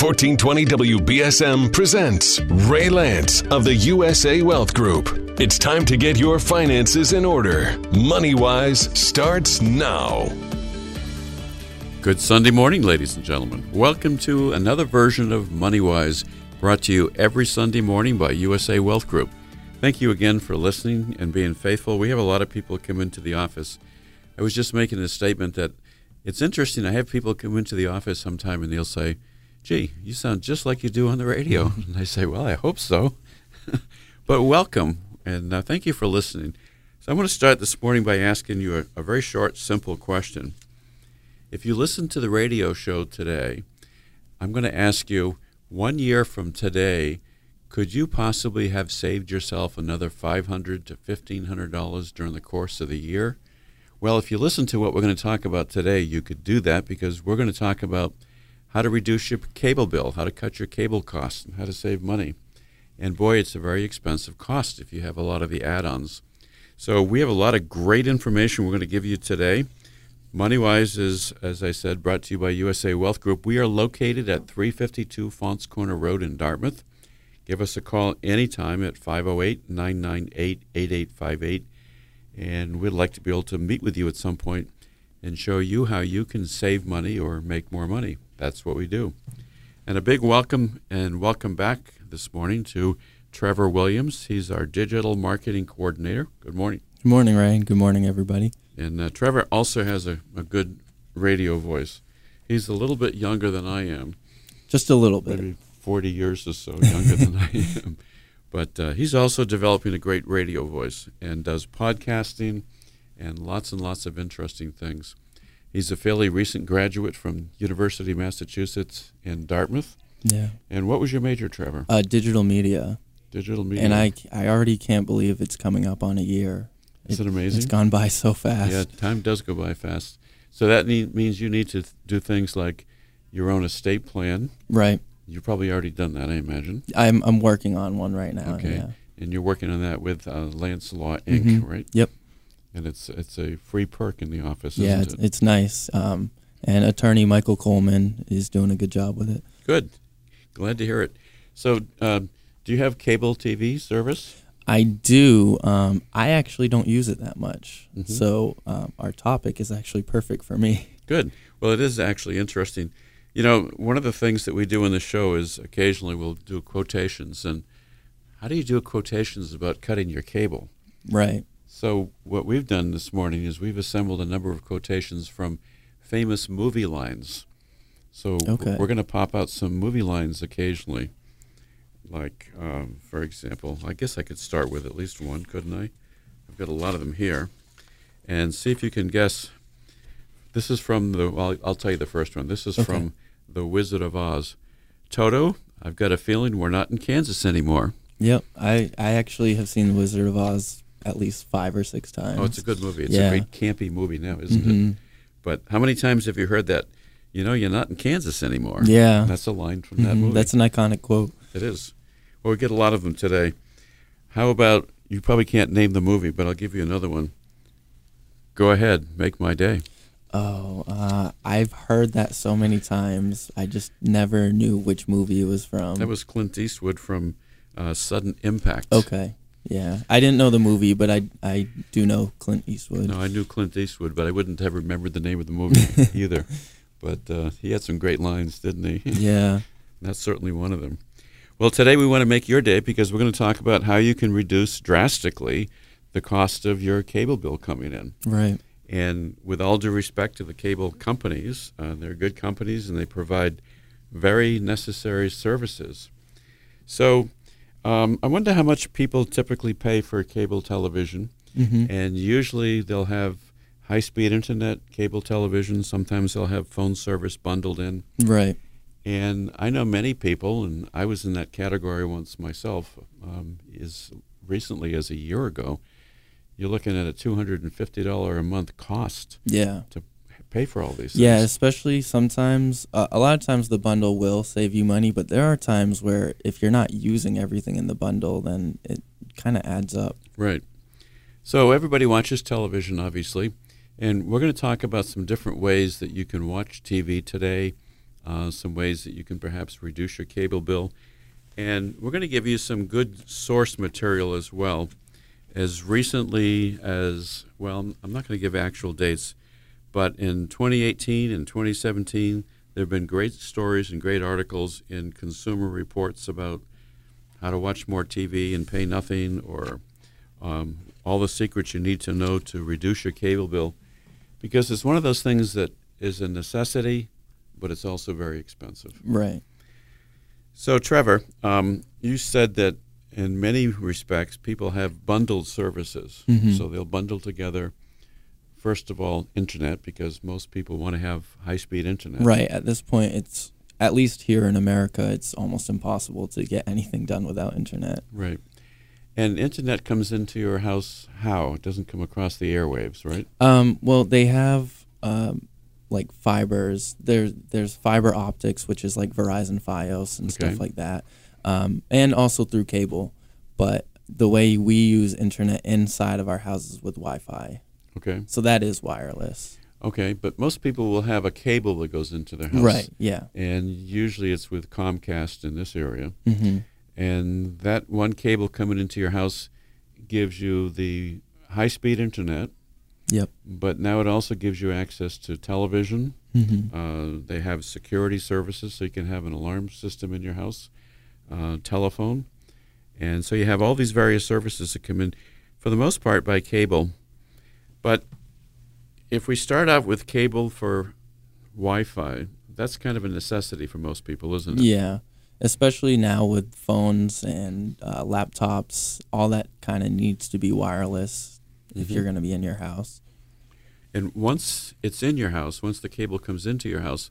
1420 WBSM presents Ray Lance of the USA Wealth Group. It's time to get your finances in order. Money Wise starts now. Good Sunday morning, ladies and gentlemen. Welcome to another version of MoneyWise, brought to you every Sunday morning by USA Wealth Group. Thank you again for listening and being faithful. We have a lot of people come into the office. I was just making a statement that it's interesting. I have people come into the office sometime and they'll say, Gee, you sound just like you do on the radio. and I say, Well, I hope so. but welcome and uh, thank you for listening. So I'm going to start this morning by asking you a, a very short, simple question. If you listen to the radio show today, I'm going to ask you one year from today, could you possibly have saved yourself another $500 to $1,500 during the course of the year? Well, if you listen to what we're going to talk about today, you could do that because we're going to talk about how to reduce your cable bill, how to cut your cable costs, and how to save money. And boy, it's a very expensive cost if you have a lot of the add ons. So, we have a lot of great information we're going to give you today. MoneyWise is, as I said, brought to you by USA Wealth Group. We are located at 352 Faunce Corner Road in Dartmouth. Give us a call anytime at 508 998 8858. And we'd like to be able to meet with you at some point and show you how you can save money or make more money. That's what we do. And a big welcome and welcome back this morning to Trevor Williams. He's our digital marketing coordinator. Good morning. Good morning, Ryan. Good morning, everybody. And uh, Trevor also has a, a good radio voice. He's a little bit younger than I am. Just a little bit. Maybe 40 years or so younger than I am. But uh, he's also developing a great radio voice and does podcasting and lots and lots of interesting things. He's a fairly recent graduate from University of Massachusetts in Dartmouth. Yeah. And what was your major, Trevor? Uh, digital media. Digital media. And I, I already can't believe it's coming up on a year. Is it, it amazing? It's gone by so fast. Yeah, time does go by fast. So that need, means you need to do things like your own estate plan. Right. You've probably already done that, I imagine. I'm I'm working on one right now. Okay. Yeah. And you're working on that with uh, Lance Law Inc., mm-hmm. right? Yep. And it's it's a free perk in the office, yeah, it's, it? it's, nice. Um, and attorney Michael Coleman is doing a good job with it. Good. Glad to hear it. So, uh, do you have cable TV service? I do. Um, I actually don't use it that much. Mm-hmm. So, um, our topic is actually perfect for me. Good. Well, it is actually interesting. You know, one of the things that we do in the show is occasionally we'll do quotations. And how do you do quotations about cutting your cable? Right. So, what we've done this morning is we've assembled a number of quotations from famous movie lines. So, okay. we're going to pop out some movie lines occasionally. Like, um, for example, I guess I could start with at least one, couldn't I? I've got a lot of them here. And see if you can guess. This is from the, well, I'll tell you the first one. This is okay. from The Wizard of Oz. Toto, I've got a feeling we're not in Kansas anymore. Yep. I, I actually have seen The Wizard of Oz at least five or six times. Oh, it's a good movie. It's yeah. a great campy movie now, isn't mm-hmm. it? But how many times have you heard that? You know, you're not in Kansas anymore. Yeah, that's a line from that mm-hmm. movie. That's an iconic quote. It is. Well, we get a lot of them today. How about you? Probably can't name the movie, but I'll give you another one. Go ahead, make my day. Oh, uh, I've heard that so many times. I just never knew which movie it was from. That was Clint Eastwood from uh, Sudden Impact. Okay. Yeah, I didn't know the movie, but I I do know Clint Eastwood. No, I knew Clint Eastwood, but I wouldn't have remembered the name of the movie either. But uh, he had some great lines, didn't he? Yeah, that's certainly one of them. Well, today we want to make your day because we're going to talk about how you can reduce drastically the cost of your cable bill coming in. Right. And with all due respect to the cable companies, uh, they're good companies and they provide very necessary services. So um, I wonder how much people typically pay for cable television. Mm-hmm. And usually they'll have high speed internet, cable television. Sometimes they'll have phone service bundled in. Right. And I know many people, and I was in that category once myself, um, is recently as a year ago. You're looking at a $250 a month cost. Yeah. To pay for all these things. Yeah, especially sometimes. Uh, a lot of times the bundle will save you money, but there are times where if you're not using everything in the bundle, then it kind of adds up. Right. So everybody watches television, obviously, and we're going to talk about some different ways that you can watch TV today. uh, some ways that you can perhaps reduce your cable bill. And we're going to give you some good source material as well. As recently as, well, I'm not going to give actual dates, but in 2018 and 2017, there have been great stories and great articles in Consumer Reports about how to watch more TV and pay nothing, or um, all the secrets you need to know to reduce your cable bill. Because it's one of those things that is a necessity, but it's also very expensive. Right. So, Trevor, um, you said that in many respects, people have bundled services. Mhm. So they'll bundle together, first of all, internet, because most people want to have high speed internet. Right. At this point, it's at least here in America, it's almost impossible to get anything done without internet. Right. And internet comes into your house how? It doesn't come across the airwaves, right? Um, well, they have um, like fibers. There, there's fiber optics, which is like Verizon FiOS and Okay. stuff like that, um, and also through cable. But the way we use internet inside of our houses with Wi-Fi, Okay. so that is wireless. Okay. But most people will have a cable that goes into their house. Right. Yeah. And usually it's with Comcast in this area. hmm And that one cable coming into your house gives you the high speed internet, Yep. but now it also gives you access to television. hmm Uh, they have security services, so you can have an alarm system in your house, uh, telephone. And so you have all these various services that come in, for the most part, by cable. But if we start out with cable for Wi Fi, that's kind of a necessity for most people, isn't it? Yeah, especially now with phones and uh, laptops, all that kind of needs to be wireless if Mhm. you're going to be in your house. And once it's in your house, once the cable comes into your house,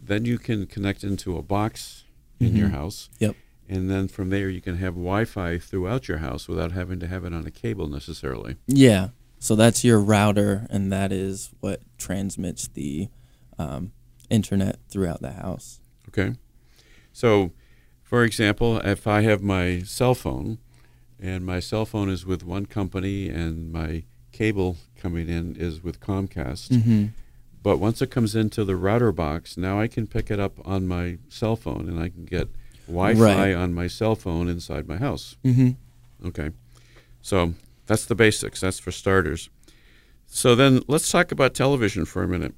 then you can connect into a box in your Mhm. house. Yep. And then from there, you can have Wi Fi throughout your house without having to have it on a cable necessarily. Yeah, so that's your router, and that is what transmits the um, internet throughout the house. Okay. So, for example, if I have my cell phone and my cell phone is with one company and my cable coming in is with Comcast, Mm-hmm. but once it comes into the router box, now I can pick it up on my cell phone and I can get Wi Fi Right. on my cell phone inside my house. Mm-hmm. Okay. So that's the basics. That's for starters. So then let's talk about television for a minute.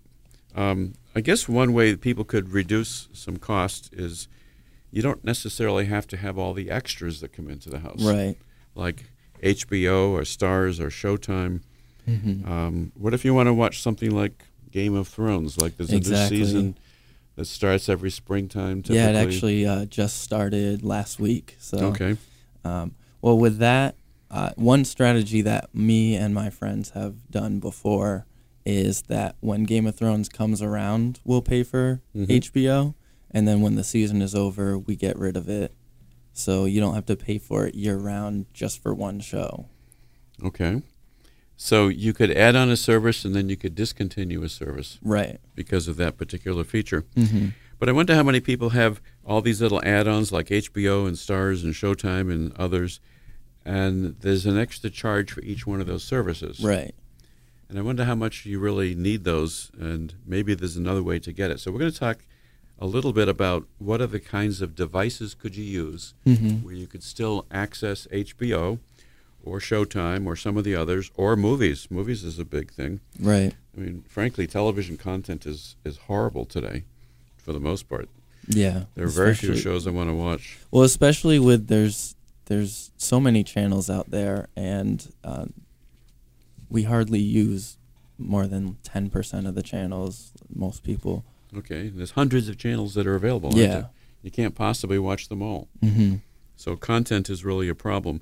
Um, I guess one way that people could reduce some cost is you don't necessarily have to have all the extras that come into the house, Right. like HBO or Starz or Showtime. Mm-hmm. Um, what if you want to watch something like Game of Thrones? Like there's Exactly. a new season that starts every springtime. Typically. Yeah, it actually uh, just started last week. So Okay. Um, well, with that, uh, one strategy that me and my friends have done before is that when Game of Thrones comes around, we'll pay for Mhm. HBO, and then when the season is over, we get rid of it. So you don't have to pay for it year round just for one show. Okay. So you could add on a service and then you could discontinue a service Right. because of that particular feature. Mm-hmm. But I wonder how many people have all these little add-ons like HBO and Starz and Showtime and others, and there's an extra charge for each one of those services. Right. And I wonder how much you really need those, and maybe there's another way to get it. So we're going to talk a little bit about what are the kinds of devices could you use Mm-hmm. where you could still access HBO or Showtime or some of the others or movies. Movies is a big thing. Right. I mean, frankly, television content is, is horrible today for the most part. Yeah. There are very few shows I want to watch. Well, especially with there's there's so many channels out there, and uh, we hardly use more than ten percent of the channels. Most people. Okay, there's hundreds of channels that are available. Yeah. You can't possibly watch them all. Mm-hmm. So content is really a problem.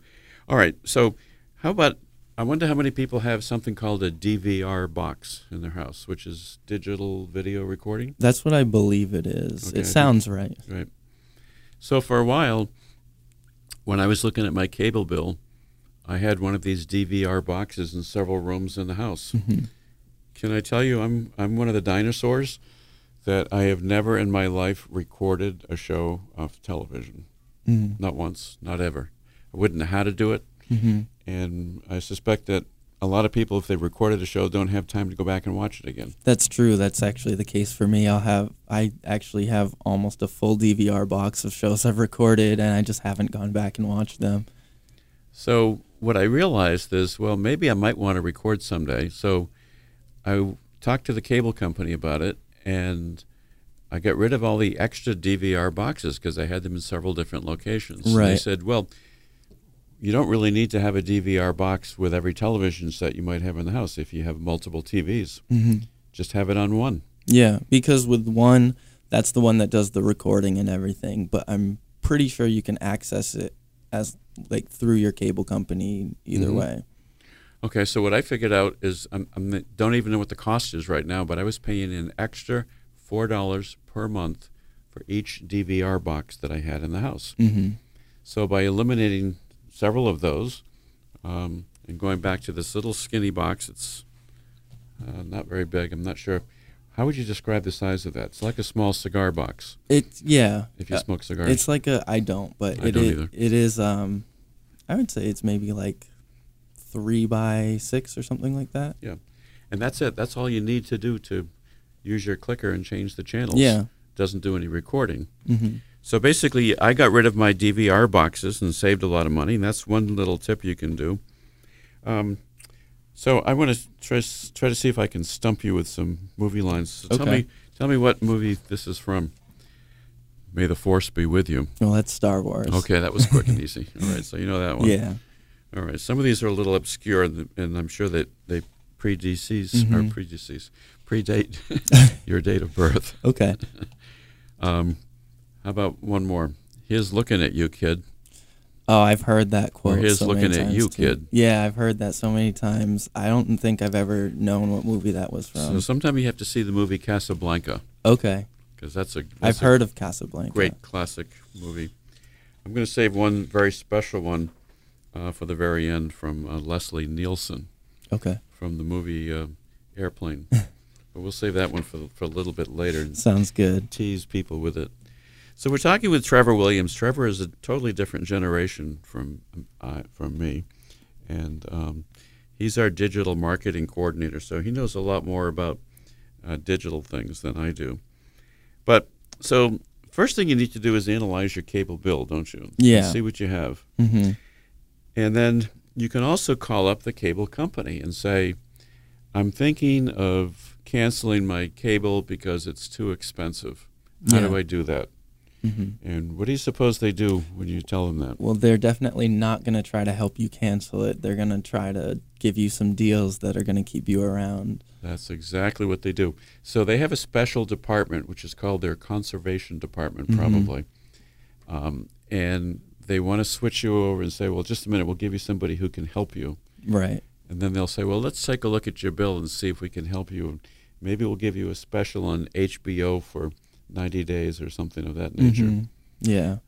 All right, so how about I wonder how many people have something called a DVR box in their house, which is digital video recording. That's what I believe it is. Okay, it sounds right. Right. So for a while, when I was looking at my cable bill, I had one of these DVR boxes in several rooms in the house. Mhm. Can I tell you, I'm I'm one of the dinosaurs that I have never in my life recorded a show off television. Mhm. Not once, not ever. I wouldn't know how to do it, Mhm. and I suspect that a lot of people, if they recorded a show, don't have time to go back and watch it again. That's true. That's actually the case for me. I'll have I actually have almost a full DVR box of shows I've recorded, and I just haven't gone back and watched them. So what I realized is, well, maybe I might want to record someday. So I talked to the cable company about it, and I got rid of all the extra DVR boxes because I had them in several different locations. And they said, well, you don't really need to have a DVR box with every television set you might have in the house if you have multiple TVs. Mm-hmm. Just have it on one. Yeah, because with one, that's the one that does the recording and everything. But I'm pretty sure you can access it as like through your cable company either Mhm. way. Okay, so what I figured out is I'm, I'm don't even know what the cost is right now, but I was paying an extra four dollars per month for each DVR box that I had in the house. Mm-hmm. So by eliminating several of those um, and going back to this little skinny box, it's uh, not very big. I'm not sure. How would you describe the size of that? It's like a small cigar box It's yeah. if you uh, smoke cigars. It's like a I don't, but I it don't is, either. it is um I would say it's maybe like three by six or something like that. Yeah, and that's it. That's all you need to do to use your clicker and change the channels. Yeah. Doesn't do any recording. Mm-hmm. So basically, I got rid of my DVR boxes and saved a lot of money. And that's one little tip you can do. Um, so I want to try, try to see if I can stump you with some movie lines. So Tell Okay. me, tell me what movie this is from. May the Force be with you. Well, that's Star Wars. Okay, that was quick and easy. All right, so you know that one. Yeah. All right. Some of these are a little obscure, and and I'm sure that they predecease or Mhm. predecease predate your date of birth. Okay. Um, how about one more? Here's looking at you, kid. Oh, I've heard that quote. here's so looking many at you, too. kid. Yeah, I've heard that so many times. I don't think I've ever known what movie that was from. So sometime you have to see the movie Casablanca okay, because that's a I've a heard of Casablanca. great classic movie. I'm going to save one very special one uh, for the very end from uh, Leslie Nielsen Okay, from the movie uh, Airplane. but we'll save that one for for a little bit later. sounds good. tease people with it. So we're talking with Trevor Williams. Trevor is a totally different generation from uh, from me, and um, he's our digital marketing coordinator. So he knows a lot more about uh, digital things than I do. But so first thing you need to do is analyze your cable bill, don't you? Yeah. See what you have, Mm-hmm. and then you can also call up the cable company and say, "I'm thinking of canceling my cable because it's too expensive. How do I do that?" Mm-hmm. And what do you suppose they do when you tell them that? Well, they're definitely not going to try to help you cancel it. They're going to try to give you some deals that are going to keep you around. That's exactly what they do. So they have a special department, which is called their conservation department, Mhm. probably. Um, and they want to switch you over and say, well, just a minute, we'll give you somebody who can help you. Right. And then they'll say, well, let's take a look at your bill and see if we can help you. Maybe we'll give you a special on HBO for 90 days or something of that nature. Mhm. Yeah.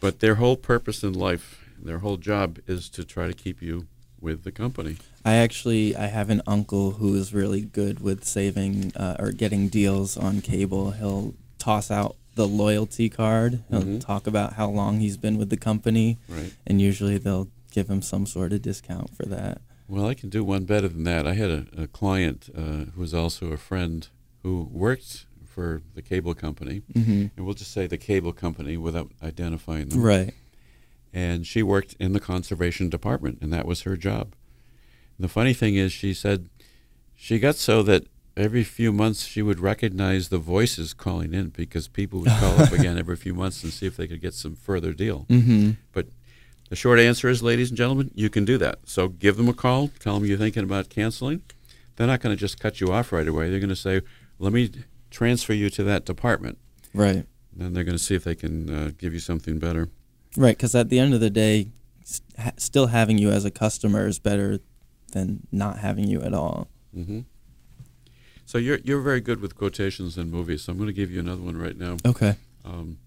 But their whole purpose in life, their whole job is to try to keep you with the company. I actually I have an uncle who is really good with saving uh, or getting deals on cable. He'll toss out the loyalty card. He'll Mhm. talk about how long he's been with the company, Right. and usually they'll give him some sort of discount for that. Well, I can do one better than that. I had a, a client uh, who was also a friend who worked for the cable company, hmm and we'll just say the cable company without identifying them. Right. And she worked in the conservation department, and that was her job. And the funny thing is, she said she got so that every few months she would recognize the voices calling in because people would call up again every few months and see if they could get some further deal. hmm But The short answer is, ladies and gentlemen, you can do that. So give them a call, tell them you're thinking about canceling. They're not going to just cut you off right away. They're going to say, let me transfer you to that department. Right. Then they're going to see if they can uh, give you something better. Right. Because at the end of the day, s- ha- still having you as a customer is better than not having you at all. hmm So you're, you're very good with quotations in movies. So I'm going to give you another one right now. Okay. Um,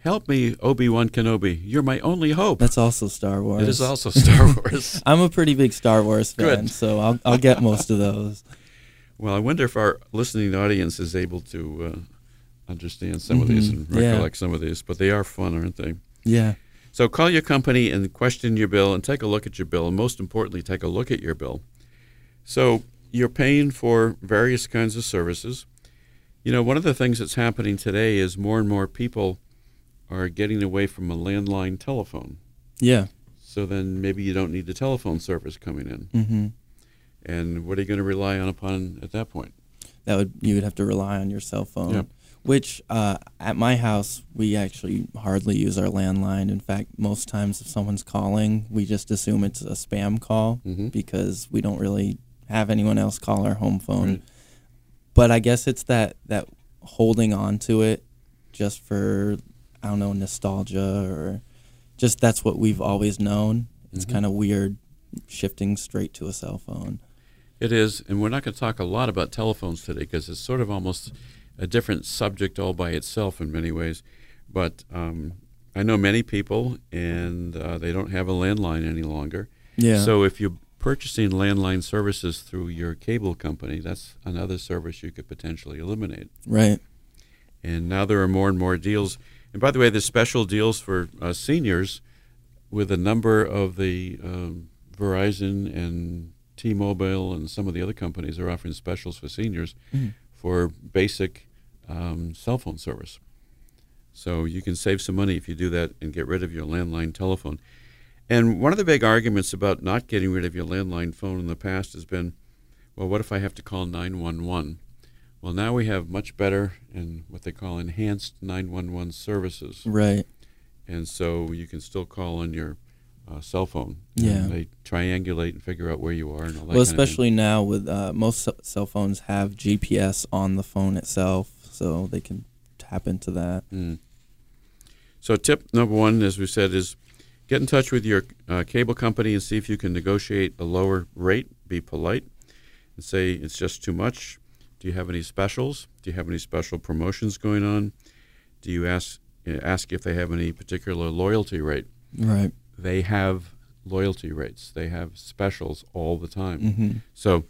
Help me, Obi Wan Kenobi. You're my only hope. That's also Star Wars. It is also Star Wars. I'm a pretty big Star Wars fan, Good. so I'll I'll get most of those. well, I wonder if our listening audience is able to uh, understand some of these Mhm. and Yeah. recollect some of these, but they are fun, aren't they? Yeah. So call your company and question your bill and take a look at your bill. And most importantly, take a look at your bill. So you're paying for various kinds of services. You know, one of the things that's happening today is more and more people are getting away from a landline telephone. Yeah. So then maybe you don't need the telephone service coming in. Mm-hmm. And what are you going to rely on upon at that point? That would you would have to rely on your cell phone. Yeah. Which uh, at my house we actually hardly use our landline. In fact, most times if someone's calling, we just assume it's a spam call Mhm. because we don't really have anyone else call our home phone. Right. But I guess it's that that holding on to it just for I don't know nostalgia or just that's what we've always known. It's Mhm. kind of weird shifting straight to a cell phone. It is, and we're not going to talk a lot about telephones today because it's sort of almost a different subject all by itself in many ways. But um, I know many people, and uh, they don't have a landline any longer. Yeah. So if you're purchasing landline services through your cable company, that's another service you could potentially eliminate. right. And now there are more and more deals. And by the way, there's special deals for uh, seniors with a number of the um, Verizon and T-Mobile and some of the other companies are offering specials for seniors Mm. for basic um, cell phone service. So you can save some money if you do that and get rid of your landline telephone. And one of the big arguments about not getting rid of your landline phone in the past has been, well, what if I have to call 911? Well, now we have much better and what they call enhanced 911 services. Right. And so you can still call on your uh, cell phone. Yeah. They triangulate and figure out where you are and all that Well, especially now with uh, most cell phones have GPS on the phone itself, so they can tap into that. Mm. So, tip number one, as we said, is get in touch with your uh, cable company and see if you can negotiate a lower rate. Be polite and say it's just too much. Do you have any specials? Do you have any special promotions going on? Do you ask uh, ask if they have any particular loyalty rate? Right. They have loyalty rates. They have specials all the time. hmm So,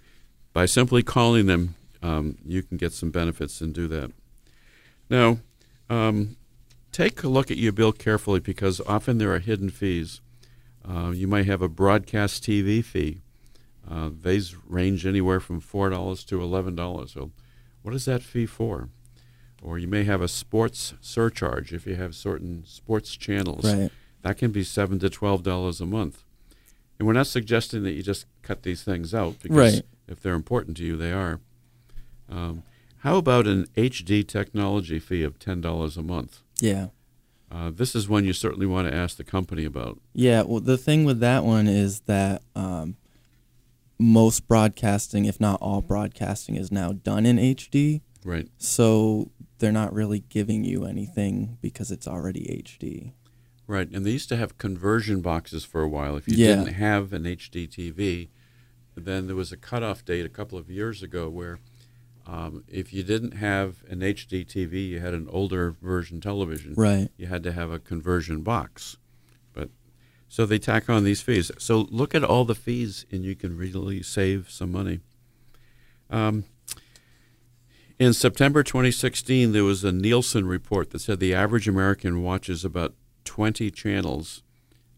by simply calling them, um, you can get some benefits and do that. Now, um, take a look at your bill carefully because often there are hidden fees. Uh, you might have a broadcast TV fee. Uh, these range anywhere from four dollars to eleven dollars. So, what is that fee for? Or you may have a sports surcharge if you have certain sports channels Right. That can be seven to twelve dollars a month. And we're not suggesting that you just cut these things out because Right. if they're important to you, they are. Um, how about an HD technology fee of ten dollars a month? Yeah. Uh, this is one you certainly want to ask the company about. Yeah. Well, the thing with that one is that um, most broadcasting, if not all broadcasting, is now done in HD. Right. So they're not really giving you anything because it's already HD. Right. And they used to have conversion boxes for a while. If you Yeah. didn't have an HD TV, then there was a cutoff date a couple of years ago where um, if you didn't have an HD TV, you had an older version television. Right. you had to have a conversion box. But so they tack on these fees. So look at all the fees, and you can really save some money. Um, in September 2016, there was a Nielsen report that said the average American watches about 20 channels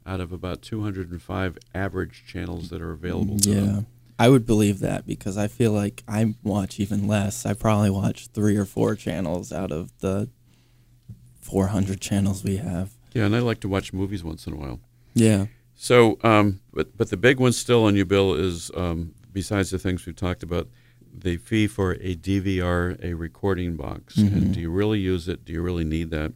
out of about 205 average channels that are available to Yeah. them. I would believe that because I feel like I watch even less. I probably watch three or four channels out of the 400 channels we have. Yeah, and I like to watch movies once in a while. Yeah. So, um, but but the big one still on your bill is um, besides the things we've talked about, the fee for a DVR, a recording box. And do you really use it? Do you really need that?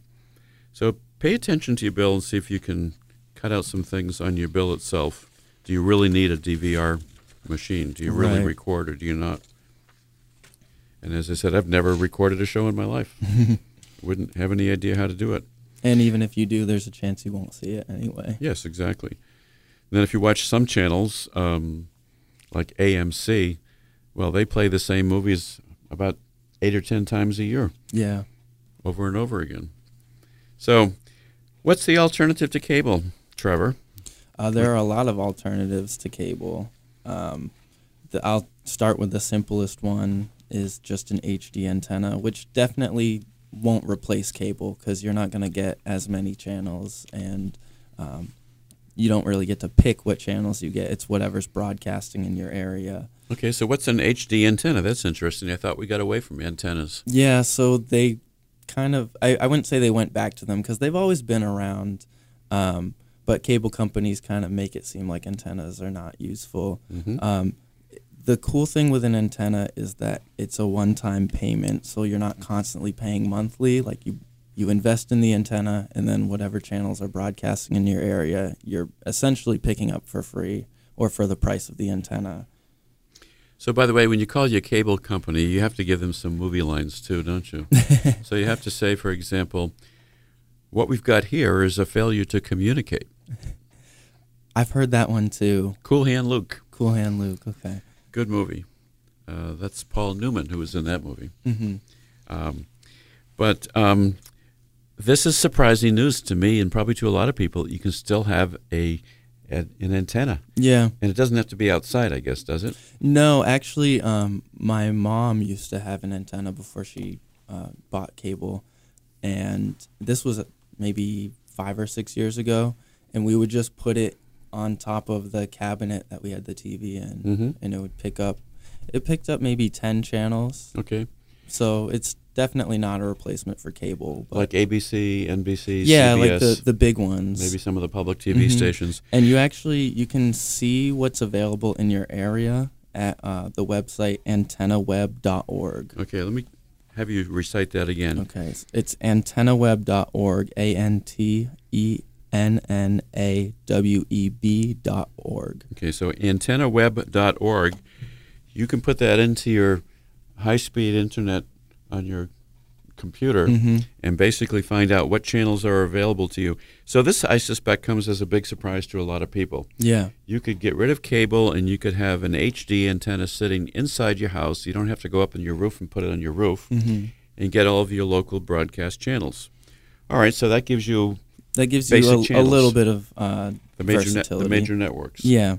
So pay attention to your bill and see if you can cut out some things on your bill itself. Do you really need a DVR machine? Do you really Right. record or do you not? And as I said, I've never recorded a show in my life. Wouldn't have any idea how to do it. And even if you do, there's a chance you won't see it anyway. Yes, exactly. And then if you watch some channels, um, like AMC, well, they play the same movies about eight or ten times a year, Yeah. over and over again. So, what's the alternative to cable, Trevor? Uh, there are a lot of alternatives to cable. Um, the, I'll start with the simplest one is just an HD antenna, which definitely won't replace cable because you're not going to get as many channels and um, you don't really get to pick what channels you get. It's whatever's broadcasting in your area. Okay, so what's an HD antenna? That's interesting. I thought we got away from antennas. Yeah, so they kind of, I, I wouldn't say they went back to them because they've always been around. Um, but cable companies kind of make it seem like antennas are not useful. Um, the cool thing with an antenna is that it's a one-time payment, so you're not constantly paying monthly. Like you, you invest in the antenna, and then whatever channels are broadcasting in your area, you're essentially picking up for free or for the price of the antenna. So, by the way, when you call your cable company, you have to give them some movie lines too, don't you? so you have to say, for example, what we've got here is a failure to communicate. I've heard that one too. Cool Hand Luke, Cool Hand Luke. Okay. good movie. Uh, that's Paul Newman who was in that movie. hmm Um, but um, this is surprising news to me and probably to a lot of people. You can still have a, a an antenna, Yeah. and it doesn't have to be outside, I guess, does it? No, actually, um, my mom used to have an antenna before she uh, bought cable, and this was maybe five or six years ago, and we would just put it on top of the cabinet that we had the TV in, Mhm. and it would pick up. It picked up maybe ten channels, Okay, so it's definitely not a replacement for cable. But like ABC, NBC, yeah, CBS, like the the big ones. maybe some of the public TV Mhm. stations. And you actually you can see what's available in your area at uh, the website antennaweb.org. Okay, let me have you recite that again. Okay, it's, antennaweb.org, A N T E N N A W E B dot org. Okay, so antennaweb.org. You can put that into your high-speed internet on your computer Mhm. and basically find out what channels are available to you. So this, I suspect, comes as a big surprise to a lot of people. Yeah, You could get rid of cable and you could have an HD antenna sitting inside your house. You don't have to go up in your roof and put it on your roof hmm and get all of your local broadcast channels. All right, so that gives you that gives you a, a little bit of uh, the major net, the major networks. Yeah,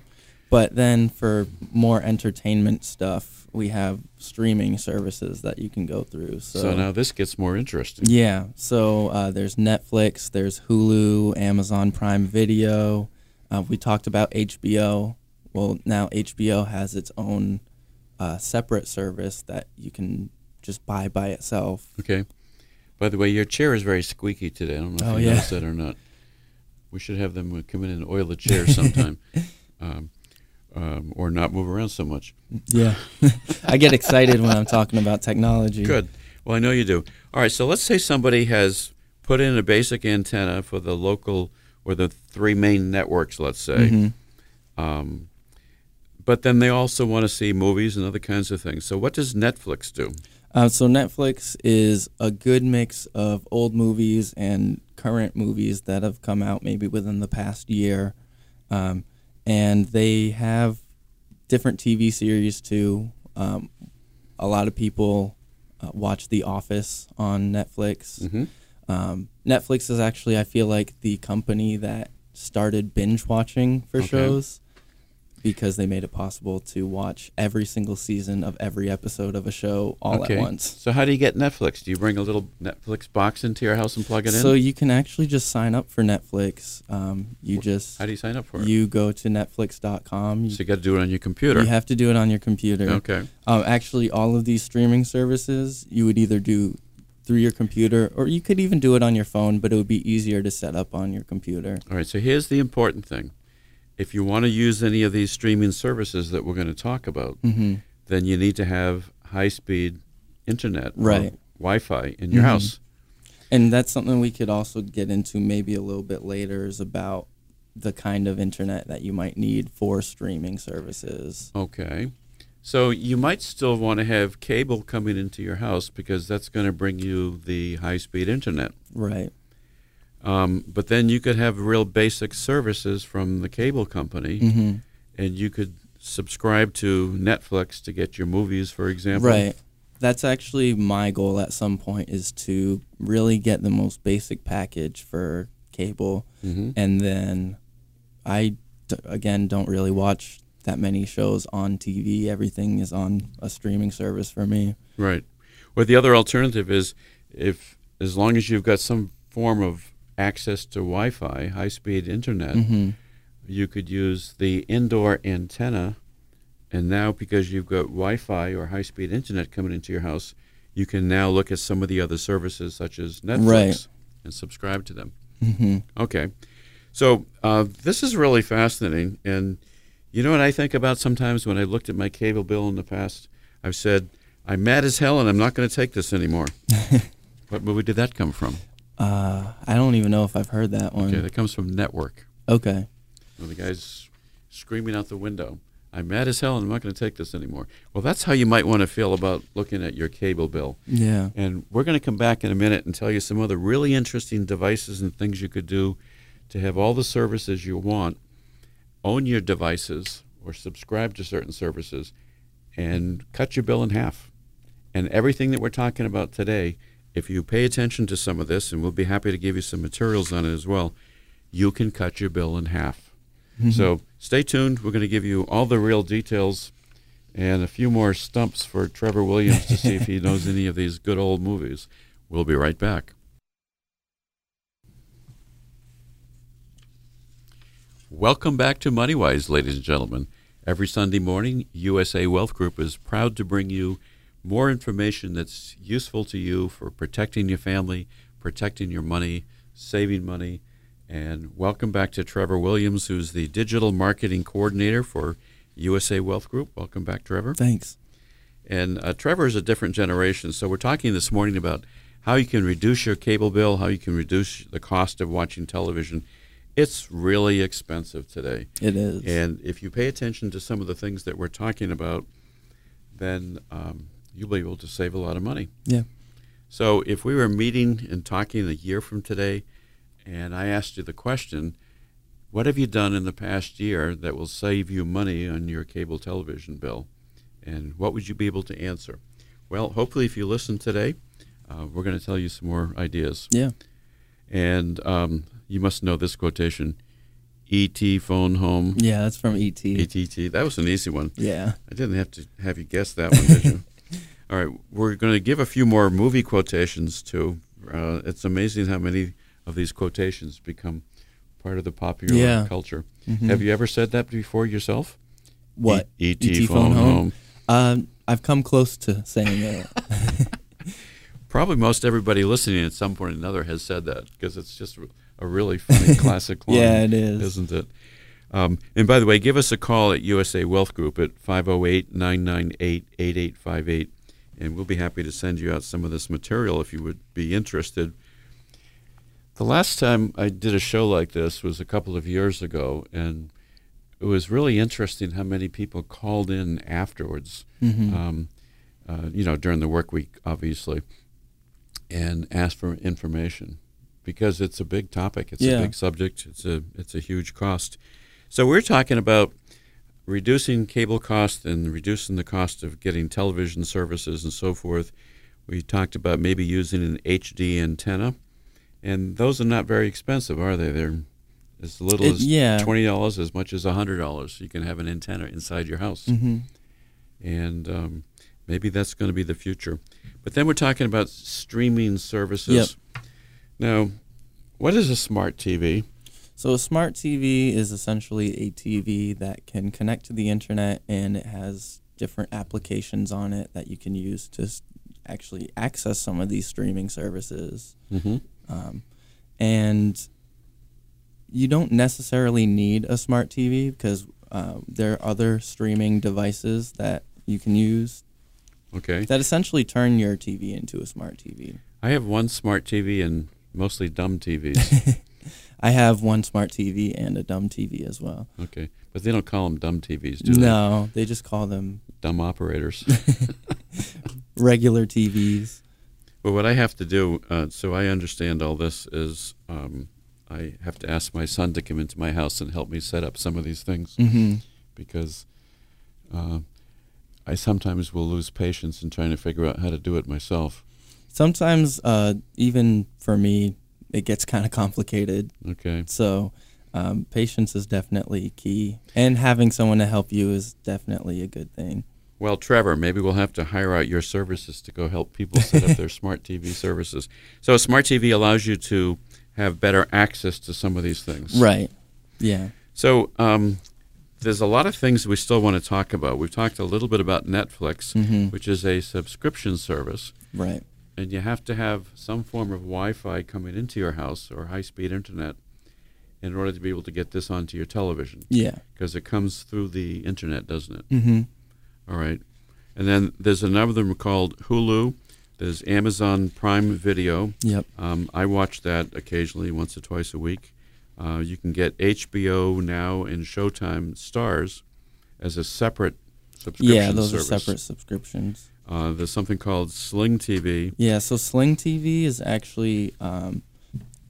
but then for more entertainment stuff, we have streaming services that you can go through. So, So now this gets more interesting. Yeah. So uh, there's Netflix, there's Hulu, Amazon Prime Video. Uh, we talked about HBO. Well, now HBO has its own uh, separate service that you can just buy by itself. Okay. By the way, your chair is very squeaky today. I don't know if Oh, you yeah. noticed that or not. We should have them uh, come in and oil the chair sometime, um, um, or not move around so much. Yeah. I get excited when I'm talking about technology. Good. Well, I know you do. All right. So let's say somebody has put in a basic antenna for the local or the three main networks. Let's say. Mhm. Um, but then they also want to see movies and other kinds of things. So what does Netflix do? Uh, so Netflix is a good mix of old movies and current movies that have come out maybe within the past year, um, and they have different TV series too. Um, a lot of people uh, watch The Office on Netflix. Mhm. Um, Netflix is actually, I feel like, the company that started binge watching for Okay. shows because they made it possible to watch every single season of every episode of a show all okay. at once. So how do you get Netflix? Do you bring a little Netflix box into your house and plug it in? So you can actually just sign up for Netflix. Um, you just how do you sign up for it? you go to netflix.com. You, So you got to do it on your computer. you have to do it on your computer. okay. Um, actually, all of these streaming services, you would either do through your computer or you could even do it on your phone, but it would be easier to set up on your computer. All right. So here's the important thing: if you want to use any of these streaming services that we're going to talk about, hmm then you need to have high-speed internet, Right. Wi-Fi in your Mhm. house. And that's something we could also get into maybe a little bit later is about the kind of internet that you might need for streaming services. Okay. So you might still want to have cable coming into your house because that's going to bring you the high-speed internet. Right. Um, but then you could have real basic services from the cable company, hmm and you could subscribe to Netflix to get your movies, for example. Right. That's actually my goal at some point is to really get the most basic package for cable. hmm And then I, d- again, don't really watch that many shows on TV. Everything is on a streaming service for me. Right. Well, the other alternative is if, as long as you've got some form of access to Wi-Fi, high-speed internet, hmm you could use the indoor antenna And now, because you've got Wi Fi or high speed internet coming into your house, you can now look at some of the other services such as Netflix Right. and subscribe to them. hmm Okay. So uh, this is really fascinating. And you know what I think about sometimes when I looked at my cable bill in the past? I've said, I'm mad as hell and I'm not going to take this anymore. what movie did that come from? Uh, I don't even know if I've heard that one. Okay, that comes from Network. Okay. Well, the guy's screaming out the window, I'm mad as hell and I'm not going to take this anymore. Well, that's how you might want to feel about looking at your cable bill. Yeah. And we're going to come back in a minute and tell you some other really interesting devices and things you could do to have all the services you want, own your devices, or subscribe to certain services, and cut your bill in half. And everything that we're talking about today, if you pay attention to some of this, and we'll be happy to give you some materials on it as well, you can cut your bill in half. Mm-hmm. So stay tuned. We're going to give you all the real details and a few more stumps for Trevor Williams to see if he knows any of these good old movies. We'll be right back. Welcome back to MoneyWise, ladies and gentlemen. Every Sunday morning, USA Wealth Group is proud to bring you more information that's useful to you for protecting your family, protecting your money, saving money. And welcome back to Trevor Williams, who's the digital marketing coordinator for USA Wealth Group. Welcome back, Trevor. Thanks. And uh, Trevor is a different generation. So we're talking this morning about how you can reduce your cable bill, how you can reduce the cost of watching television. It's really expensive today. It is. And if you pay attention to some of the things that we're talking about, then um, you'll be able to save a lot of money. Yeah. So if we were meeting and talking a year from today, and I asked you the question, what have you done in the past year that will save you money on your cable television bill? And what would you be able to answer? Well, hopefully, if you listen today, uh, we're going to tell you some more ideas. Yeah. And um, you must know this quotation ET phone home. Yeah, that's from ET. ETT. That was an easy one. Yeah. I didn't have to have you guess that one, did you? All right, we're going to give a few more movie quotations too. Uh, it's amazing how many of these quotations become part of the popular Yeah. culture. Mhm. Have you ever said that before yourself? What? E- ET, ET phone, phone home. home? Um, I've come close to saying it. Probably most everybody listening at some point or another has said that because it's just a really funny classic line. Yeah, it is. Isn't it? Um, and by the way, give us a call at USA Wealth Group at 508 998 8858, and we'll be happy to send you out some of this material if you would be interested. The last time I did a show like this was a couple of years ago, and it was really interesting how many people called in afterwards, Mhm. um, uh, you know, during the work week, obviously, and asked for information because it's a big topic. It's Yeah. a big subject. It's a it's a huge cost. So we're talking about reducing cable cost and reducing the cost of getting television services and so forth. We talked about maybe using an HD antenna, and those are not very expensive, are they? They're as little It- as yeah. twenty dollars, as much as hundred dollars. You can have an antenna inside your house hmm and um, maybe that's going to be the future. But then we're talking about streaming services. Yep. Now, what is a smart TV? So a smart TV is essentially a TV that can connect to the internet, and it has different applications on it that you can use to actually access some of these streaming services. Mm-hmm. Um, and you don't necessarily need a smart TV because uh, there are other streaming devices that you can use Okay. that essentially turn your TV into a smart TV. I have one smart TV and mostly dumb TVs. I have one smart TV and a dumb TV as well. okay. But they don't call them dumb TVs, do they? No, they just call them Dumb operators. regular TVs. Well, what I have to do, uh, so I understand all this, is um, I have to ask my son to come into my house and help me set up some of these things hmm because uh, I sometimes will lose patience in trying to figure out how to do it myself. Sometimes, uh, even for me, it gets kind of complicated. Okay. So, um, patience is definitely key, and having someone to help you is definitely a good thing. Well, Trevor, maybe we'll have to hire out your services to go help people set up their smart TV services. So, a smart TV allows you to have better access to some of these things. Right. Yeah. So, um, there's a lot of things we still want to talk about. We've talked a little bit about Netflix, Mhm. which is a subscription service, Right. And you have to have some form of Wi-Fi coming into your house or high-speed internet in order to be able to get this onto your television Yeah. because it comes through the internet, doesn't it? Mm-hmm. All right. And then there's another one called Hulu. There's Amazon Prime Video. Yep. Um, I watch that occasionally, once or twice a week. Uh, you can get HBO now and Showtime Starz as a separate subscription Yeah, those service. are separate subscriptions. Uh, there's something called Sling TV. Yeah, so Sling TV is actually um,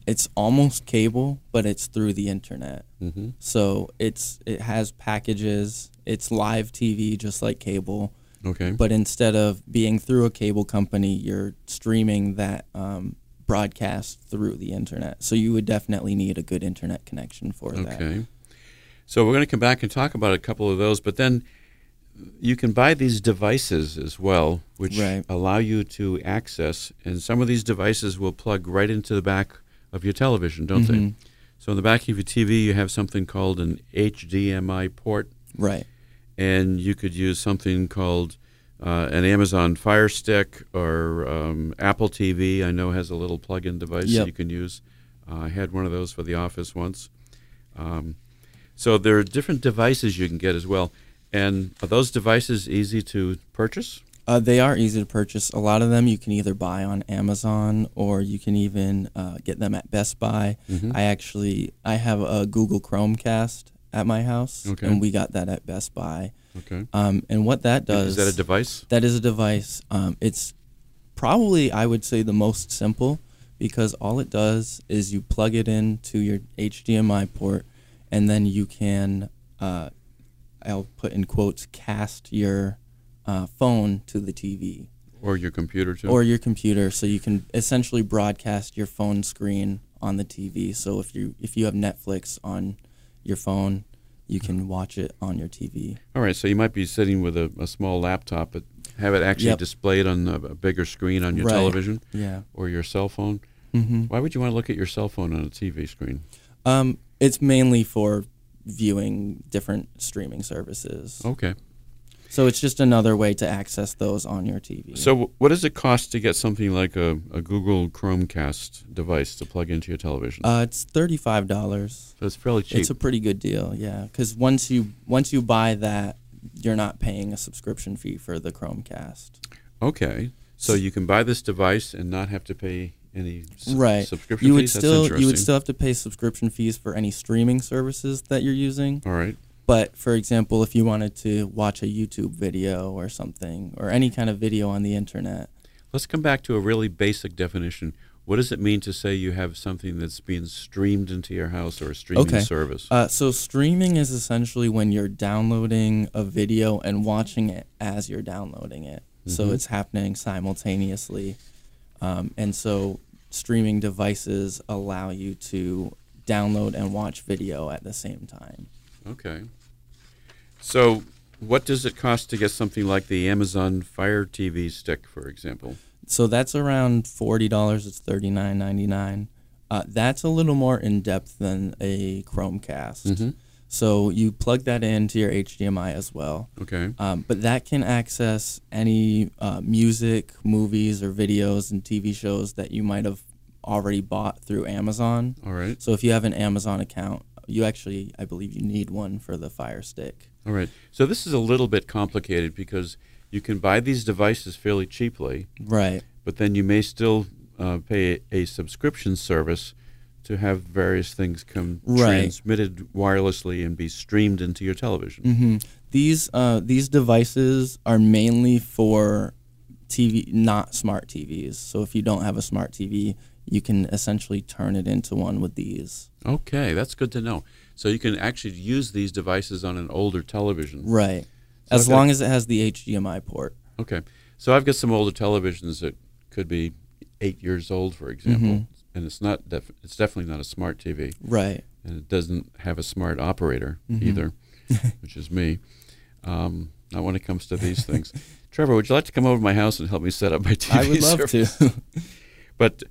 it's almost cable, but it's through the internet. Mm-hmm. So it's it has packages. It's live TV just like cable, Okay. but instead of being through a cable company, you're streaming that um, broadcast through the internet. So you would definitely need a good internet connection for that. Okay. So we're going to come back and talk about a couple of those, but then you can buy these devices as well, which Right. allow you to access, and some of these devices will plug right into the back of your television, don't they? Mhm. So in the back of your TV, you have something called an HDMI port, Right. and you could use something called uh, an Amazon Fire Stick or um, Apple TV. I know has a little plug-in device Yep. that you can use. Uh, I had one of those for the office once. Um, so there are different devices you can get as well. And are those devices easy to purchase? Uh, they are easy to purchase. A lot of them you can either buy on Amazon or you can even uh, get them at Best Buy. Mhm. I actually I have a Google Chromecast at my house, Okay. and we got that at Best Buy. Okay. Um, and what that does Is that a device? that is a device. Um, it's probably I would say the most simple because all it does is you plug it into your HDMI port, and then you can uh, I'll put in quotes cast your uh, phone to the TV Or your computer too? or your computer, so you can essentially broadcast your phone screen on the TV. So if you if you have Netflix on your phone, you can watch it on your TV. All right, so you might be sitting with a, a small laptop, but have it actually Yep. displayed on a, a bigger screen on your Right. television Yeah. or your cell phone. hmm Why would you want to look at your cell phone on a TV screen? Um, it's mainly for viewing different streaming services. Okay. So it's just another way to access those on your TV. So, what does it cost to get something like a, a Google Chromecast device to plug into your television? uh, it's thirty five dollars. so it's fairly cheap. It's a pretty good deal, yeah. Because once you once you buy that, you're not paying a subscription fee for the Chromecast. okay, so you can buy this device and not have to pay any s- Right. subscription You would fees. Still you would still have to pay subscription fees for any streaming services that you're using. All right. But for example, if you wanted to watch a YouTube video or something or any kind of video on the internet, Let's come back to a really basic definition. What does it mean to say you have something that's being streamed into your house or a streaming Okay. service? Uh, so streaming is essentially when you're downloading a video and watching it as you're downloading it. So Mhm. it's happening simultaneously, um, and so streaming devices allow you to download and watch video at the same time. Okay. So, what does it cost to get something like the Amazon Fire TV stick, for example? So that's around forty dollars. It's thirty nine ninety nine. Uh, that's a little more in depth than a Chromecast. Mhm. So you plug that into your HDMI as well. Okay. Um, but that can access any uh, music, movies, or videos and TV shows that you might have already bought through Amazon. All right. So if you have an Amazon account, you actually, I believe, you need one for the Fire Stick. All right. So this is a little bit complicated because you can buy these devices fairly cheaply, Right. but then you may still uh, pay a subscription service to have various things come Right. transmitted wirelessly and be streamed into your television. hmm These uh, these devices are mainly for TV, not smart TVs. So if you don't have a smart TV, you can essentially turn it into one with these. Okay, that's good to know. So you can actually use these devices on an older television. Right. So As got- long as it has the HDMI port. Okay. So I've got some older televisions that could be eight years old, for example, Mhm. And it's not. Def- it's definitely not a smart TV, Right. and it doesn't have a smart operator Mhm. either, which is me. Um, not when it comes to these things. Trevor, would you like to come over to my house and help me set up my TV? I would love service? to. But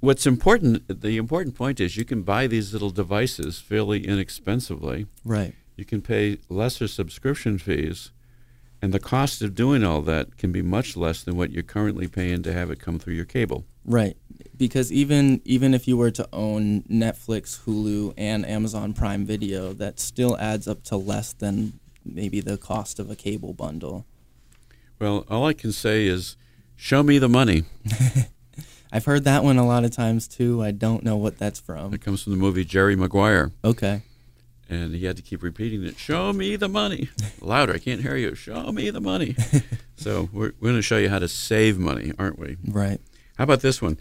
what's important, the important point is you can buy these little devices fairly inexpensively, right. you can pay lesser subscription fees, and the cost of doing all that can be much less than what you're currently paying to have it come through your cable. Right. Because even even if you were to own Netflix, Hulu, and Amazon Prime Video, that still adds up to less than maybe the cost of a cable bundle. Well, all I can say is, show me the money. I've heard that one a lot of times too. I don't know what that's from. It comes from the movie Jerry Maguire, Okay. and he had to keep repeating it. Show me the money. Louder, I can't hear you. Show me the money. so we're, we're going to show you how to save money, aren't we? Right. How about this one?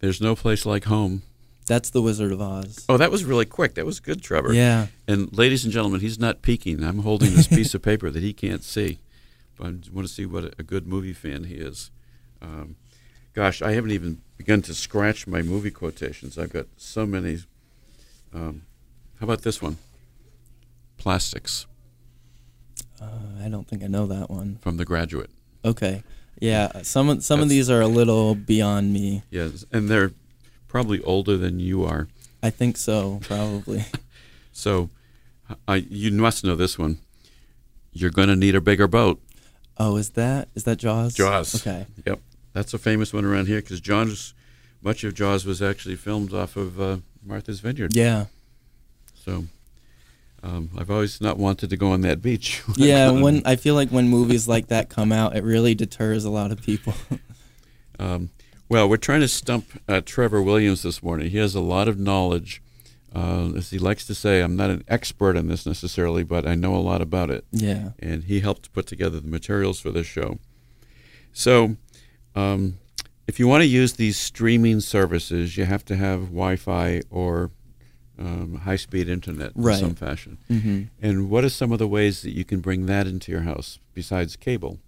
There's no place like home. That's the Wizard of Oz. Oh, that was really quick. That was good, Trevor. Yeah. And ladies and gentlemen, he's not peeking. I'm holding this piece of paper that he can't see. But I want to see what a, good movie fan he is. Um, gosh, I haven't even begun to scratch my movie quotations. I've got so many. Um, how about this one? Plastics Uh, I don't think I know that one. from The Graduate. Okay. Yeah. Some of some of That's- these are a little beyond me. Yes, and they're probably older than you are. I think so. Probably. So I, you must know this one. You're going to need a bigger boat. oh, is that is that Jaws? Jaws. Okay. Yep, that's a famous one around here because Jaws, much of Jaws was actually filmed off of uh, Martha's Vineyard. Yeah. So um, I've always not wanted to go on that beach. when Yeah. When I feel like when movies like that come out, it really deters a lot of people. Um, well, we're trying to stump uh, Trevor Williams this morning. He has a lot of knowledge. Uh, as he likes to say, I'm not an expert in this necessarily, but I know a lot about it. yeah. and he helped put together the materials for this show. So, um, if you want to use these streaming services, you have to have Wi-Fi or um, high-speed internet in some fashion. hmm And what are some of the ways that you can bring that into your house besides cable?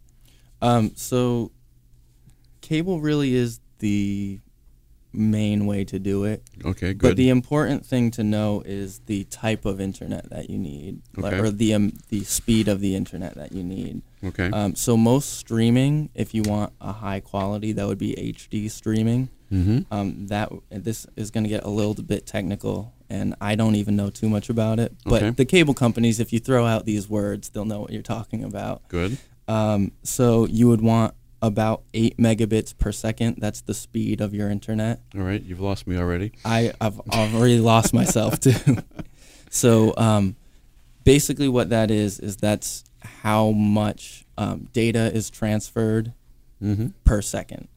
Um, so cable really is the main way to do it. Okay, good. But the important thing to know is the type of internet that you need, like, Okay. or the um, the speed of the internet that you need. okay. Um, so most streaming, if you want a high quality, that would be HD streaming. mm-hmm. Um, that this is going to get a little bit technical, and I don't even know too much about it. But Okay. the cable companies, if you throw out these words, they'll know what you're talking about. Good. Um, so you would want about eight megabits per second. That's the speed of your internet. All right. You've lost me already. I, I've already lost myself too. so um, basically, what that is is that's how much um, data is transferred Mm-hmm. per second,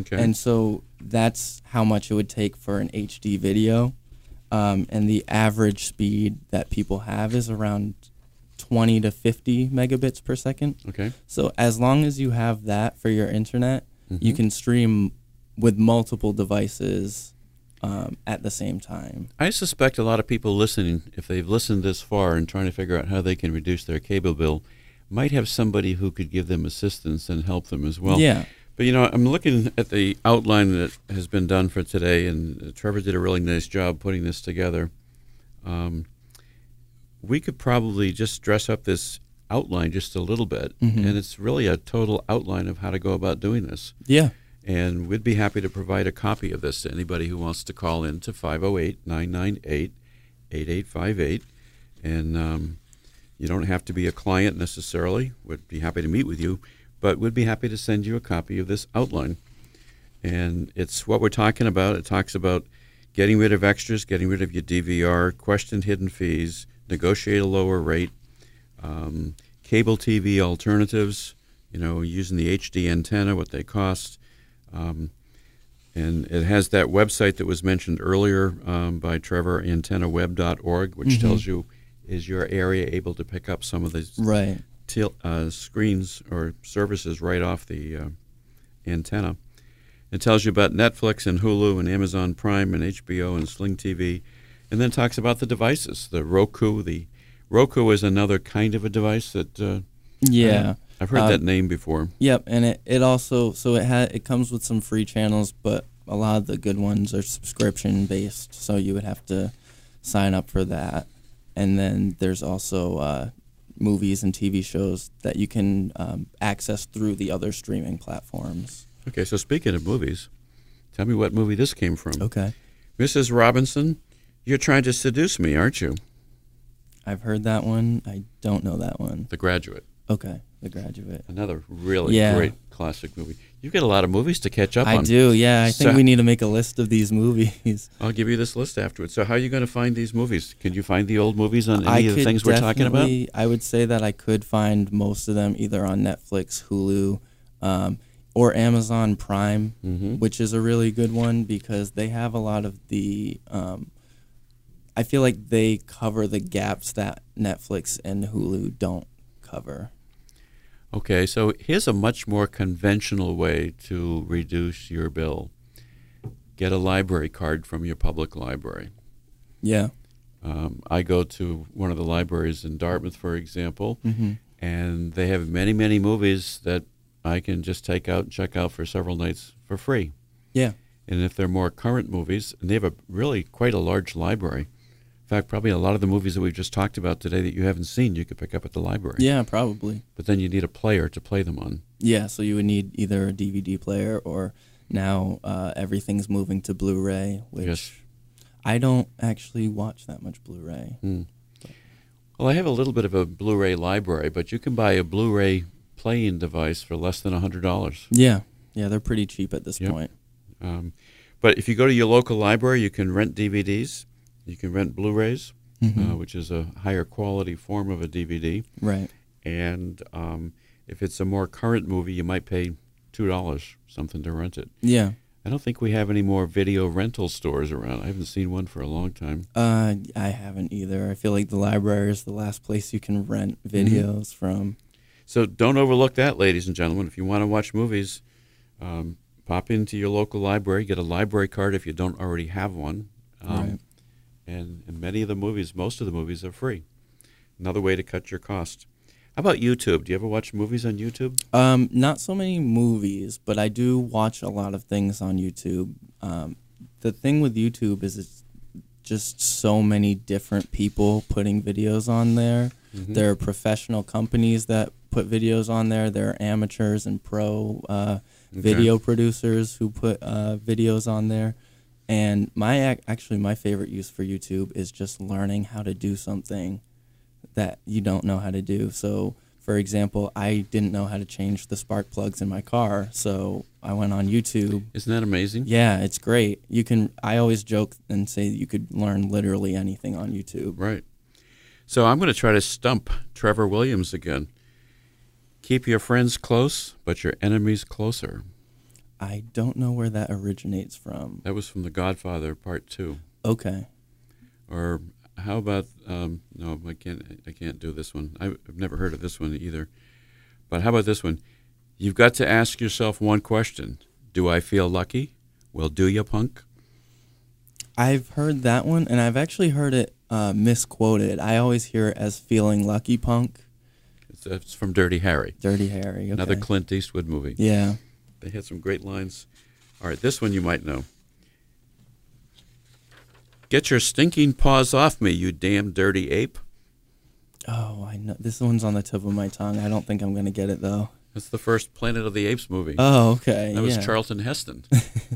Okay. and so that's how much it would take for an HD video. Um, and the average speed that people have is around 20 to 50 megabits per second. okay. So as long as you have that for your internet, you Mhm. can stream with multiple devices um, at the same time. I suspect a lot of people listening, if they've listened this far and trying to figure out how they can reduce their cable bill, might have somebody who could give them assistance and help them as well. yeah. But you know, I'm looking at the outline that has been done for today, and Trevor did a really nice job putting this together. Um, we could probably just dress up this outline just a little bit, Mhm. and it's really a total outline of how to go about doing this. Yeah. And we'd be happy to provide a copy of this to anybody who wants to call in to 508 998 8858. And um, you don't have to be a client necessarily. We'd be happy to meet with you, but we'd be happy to send you a copy of this outline. And it's what we're talking about. It talks about getting rid of extras, getting rid of your DVR, question hidden fees, negotiate a lower rate, um, cable TV alternatives, you know, using the HD antenna, what they cost. Um, and it has that website that was mentioned earlier um, by Trevor, antennaweb.org, which Mhm. tells you is your area able to pick up some of these Right. Til- uh, screens or services right off the uh, antenna. It tells you about Netflix and Hulu and Amazon Prime and HBO and Sling TV, and then talks about the devices. The Roku. The Roku is another kind of a device that uh, Yeah. I've heard Uh, that name before. Yep. And it, it also so it ha- it comes with some free channels, but a lot of the good ones are subscription based, so you would have to sign up for that. And then there's also uh, movies and TV shows that you can um, access through the other streaming platforms. Okay, so speaking of movies, tell me what movie this came from. Okay. Mrs. Robinson, you're trying to seduce me, aren't you? I've heard that one. I don't know that one. The Graduate, Okay, The Graduate. another really Yeah. great classic movie. You've got a lot of movies to catch up I on. do. Yeah, I think So- we need to make a list of these movies. I'll give you this list afterwards. So, how are you going to find these movies? Can you find the old movies on any I of the things we're talking about? I would say that I could find most of them either on Netflix, Hulu, um, or Amazon Prime, Mhm. which is a really good one because they have a lot of the. Um, I feel like they cover the gaps that Netflix and Hulu don't cover. Okay, so here's a much more conventional way to reduce your bill. Get a library card from your public library. Yeah. Um, I go to one of the libraries in Dartmouth, for example, hmm and they have many, many movies that I can just take out and check out for several nights for free. Yeah. And if they're more current movies, and they have a really quite a large library. Fact, probably a lot of the movies that we've just talked about today that you haven't seen, you could pick up at the library. Yeah, probably. But then you need a player to play them on. Yeah, so you would need either a DVD player or now uh, everything's moving to Blu-ray, which Yes. I don't actually watch that much Blu-ray. Hmm. Well, I have a little bit of a Blu-ray library, but you can buy a Blu-ray playing device for less than hundred dollars. Yeah, yeah, they're pretty cheap at this Yep. point. Um, but if you go to your local library, you can rent DVDs, you can rent Blu-rays, Mhm. uh, which is a higher quality form of a DVD. Right. And um, if it's a more current movie, you might pay two dollars something to rent it. Yeah. I don't think we have any more video rental stores around. I haven't seen one for a long time. Uh, I haven't either. I feel like the library is the last place you can rent videos from. So don't overlook that, ladies and gentlemen. If you want to watch movies, um, pop into your local library, get a library card if you don't already have one. Um, Right. And, and many of the movies, most of the movies are free. Another way to cut your cost. How about YouTube? Do you ever watch movies on YouTube? Um, not so many movies, but I do watch a lot of things on YouTube. Um, the thing with YouTube is it's just so many different people putting videos on there. There are professional companies that put videos on there. There are amateurs and pro uh, video producers who put uh, videos on there. And my actually my favorite use for YouTube is just learning how to do something that you don't know how to do. So, for example, I didn't know how to change the spark plugs in my car, so I went on YouTube. Isn't that amazing? Yeah, it's great. You can. I always joke and say you could learn literally anything on YouTube. Right. So I'm going to try to stump Trevor Williams again. Keep your friends close, but your enemies closer. I don't know where that originates from. That was from The Godfather Part Two. Okay. Or how about um, no? I can't. I can't do this one. I've never heard of this one either. But how about this one? You've got to ask yourself one question: Do I feel lucky? Well, do you, punk? I've heard that one, and I've actually heard it uh, misquoted. I always hear it as feeling lucky, punk. It's, it's from Dirty Harry, Dirty Harry. Okay. another Clint Eastwood movie. Yeah. They had some great lines. All right, this one you might know. Get your stinking paws off me, you damn dirty ape. Oh, I know. This one's on the tip of my tongue. I don't think I'm gonna get it though. That's the first Planet of the Apes movie. Oh, okay. that was yeah. Charlton Heston.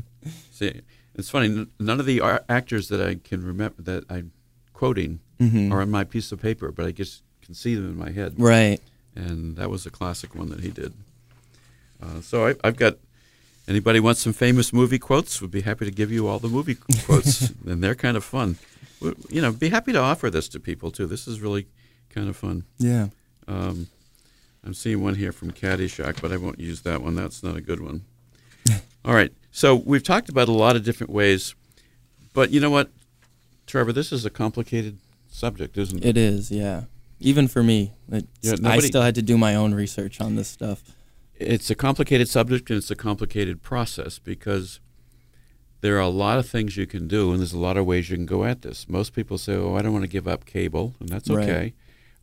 See, it's funny. None of the ar- actors that I can remember that I'm quoting Mhm. are on my piece of paper, but I just can see them in my head. Right. And that was a classic one that he did. Uh, so I, I've got. Anybody wants some famous movie quotes? Would be happy to give you all the movie quotes, and they're kind of fun. You know, be happy to offer this to people too. This is really kind of fun. Yeah. Um, I'm seeing one here from Caddyshack, but I won't use that one. That's not a good one. All right. So we've talked about a lot of different ways, but you know what, Trevor? This is a complicated subject, isn't it? It is. Yeah. Even for me, it's, Yeah, I still had to do my own research on this stuff. It's a complicated subject and it's a complicated process because there are a lot of things you can do and there's a lot of ways you can go at this. Most people say, "Oh, I don't want to give up cable," and that's Right. okay.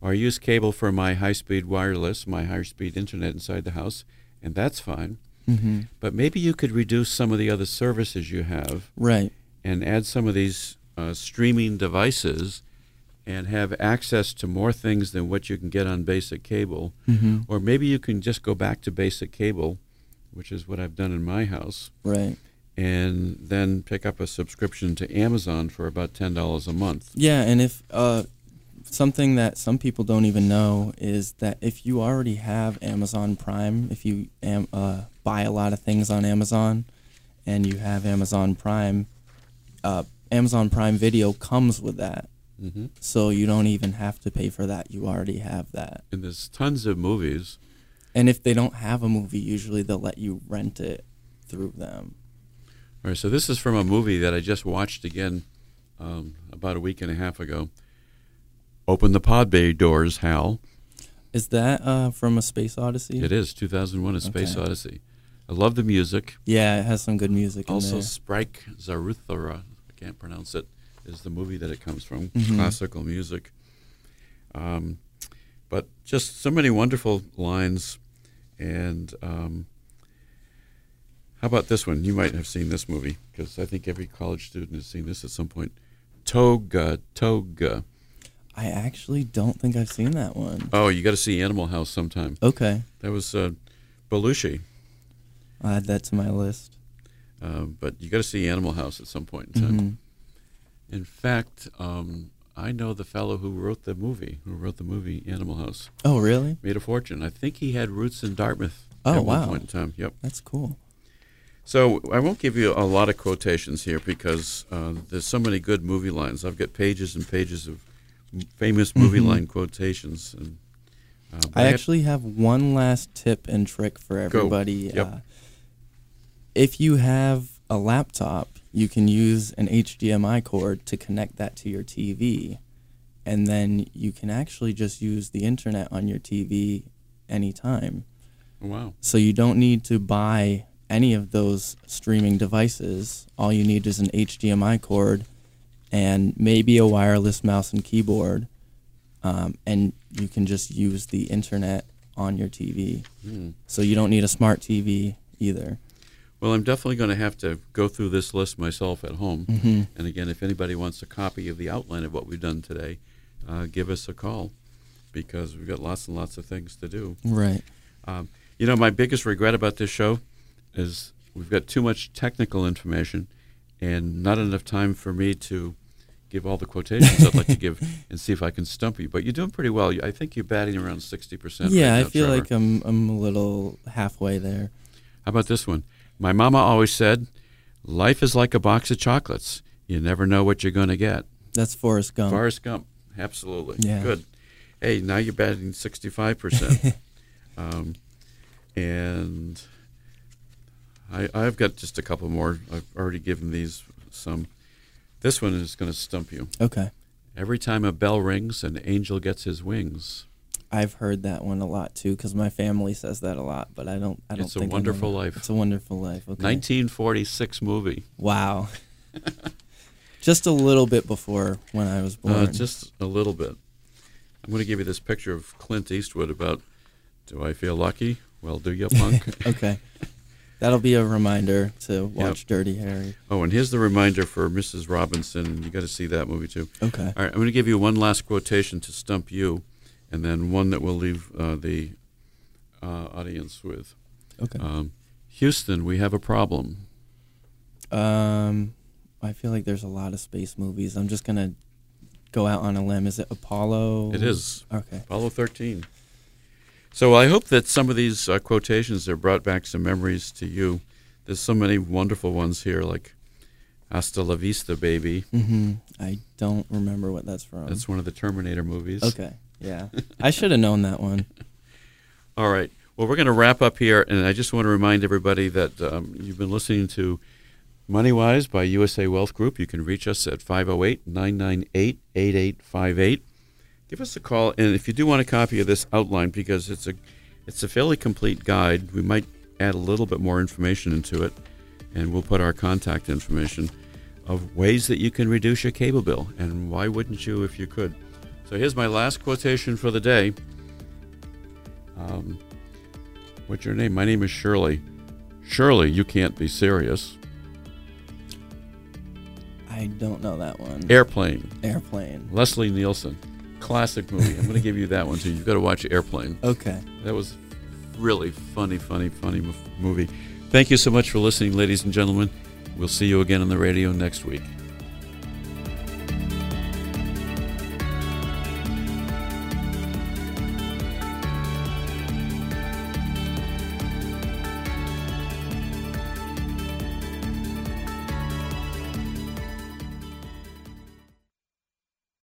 Or I use cable for my high-speed wireless, my high-speed internet inside the house, and that's fine. hmm But maybe you could reduce some of the other services you have Right. and add some of these uh, streaming devices and have access to more things than what you can get on basic cable. hmm Or maybe you can just go back to basic cable, which is what I've done in my house, Right. and then pick up a subscription to Amazon for about $10 a month. Yeah, and if uh, something that some people don't even know is that if you already have Amazon Prime, if you am, uh, buy a lot of things on Amazon, and you have Amazon Prime, uh, Amazon Prime Video comes with that. Hmm So you don't even have to pay for that. You already have that. And there's tons of movies. And if they don't have a movie, usually they'll let you rent it through them. All right, so this is from a movie that I just watched again um, about a week and a half ago. Open the pod bay doors, Hal. Is that uh, from a Space Odyssey? It is 2001: A Space Okay. Odyssey. I love the music. Yeah, it has some good music in Also. Sprike Zaruthara, I can't pronounce it, is the movie that it comes from. Mhm. Classical music. Um, but just so many wonderful lines. And um, how about this one? You might have seen this movie because I think every college student has seen this at some point. Toga, Toga. I actually don't think I've seen that one. Oh, you got to see Animal House sometime. Okay, That was uh, Belushi. I'll add that to my list. Um, but you got to see Animal House at some point in time. In fact, um, I know the fellow who wrote the movie, who wrote the movie Animal House, Oh, really? made a fortune. I think he had roots in Dartmouth Oh, at one wow. point in time. Yep. That's cool. So I won't give you a lot of quotations here because uh, there's so many good movie lines. I've got pages and pages of famous movie Mhm. line quotations. And, uh, I have- actually have one last tip and trick for everybody. Yep. Uh, if you have a laptop, you can use an HDMI cord to connect that to your TV. And then you can actually just use the internet on your TV anytime. wow. So you don't need to buy any of those streaming devices. All you need is an HDMI cord and maybe a wireless mouse and keyboard. Um, and you can just use the internet on your TV. Hmm. So you don't need a smart TV either. Well, I'm definitely going to have to go through this list myself at home. Mm-hmm. And again, if anybody wants a copy of the outline of what we've done today, uh, give us a call because we've got lots and lots of things to do. Right. Um, you know, my biggest regret about this show is we've got too much technical information and not enough time for me to give all the quotations I'd like to give and see if I can stump you. But you're doing pretty well. I think you're batting around 60%. Yeah, right I feel Trevor. like I'm I'm a little halfway there. How about this one? My mama always said, life is like a box of chocolates. You never know what you're going to get. That's Forrest Gump. Forrest Gump, absolutely. Yeah. Good. Hey, now you're batting 65%. um, and I, I've got just a couple more. I've already given these some. This one is going to stump you. okay. Every time a bell rings, an angel gets his wings. I've heard that one a lot too because my family says that a lot, but I don't. I don't. It's a think I know Wonderful. Life. It's a wonderful life. Okay. 1946 movie. Wow. Just a little bit before when I was born. Uh, just a little bit. I'm going to give you this picture of Clint Eastwood about, do I feel lucky? Well, do you, punk? okay. That'll be a reminder to watch Dirty Harry. oh, and here's the reminder for Mrs. Robinson. You got to see that movie too. Okay. All right, I'm going to give you one last quotation to stump you, and then one that we'll leave uh, the uh, audience with. Okay. Um, Houston, we have a problem. Um, I feel like there's a lot of space movies. I'm just gonna go out on a limb. Is it Apollo? It is Okay. Apollo 13. So I hope that some of these uh, quotations have brought back some memories to you. There's so many wonderful ones here, like "Hasta la vista, baby." Mm-hmm. I don't remember what that's from. That's one of the Terminator movies. okay. Yeah. I should have known that one. All right. Well, we're going to wrap up here, and I just want to remind everybody that um, you've been listening to MoneyWise by USA Wealth Group. You can reach us at 508 998 8858. Give us a call, and if you do want a copy of this outline, because it's a it's a fairly complete guide, we might add a little bit more information into it, and we'll put our contact information of ways that you can reduce your cable bill, and why wouldn't you if you could? So here's my last quotation for the day. Um, what's your name? My name is Shirley. Shirley, you can't be serious. I don't know that one. Airplane. Airplane. Leslie Nielsen. Classic movie. I'm going to give you that one too. You've got to watch Airplane. Okay. That was really funny, funny, funny movie. Thank you so much for listening, ladies and gentlemen. We'll see you again on the radio next week.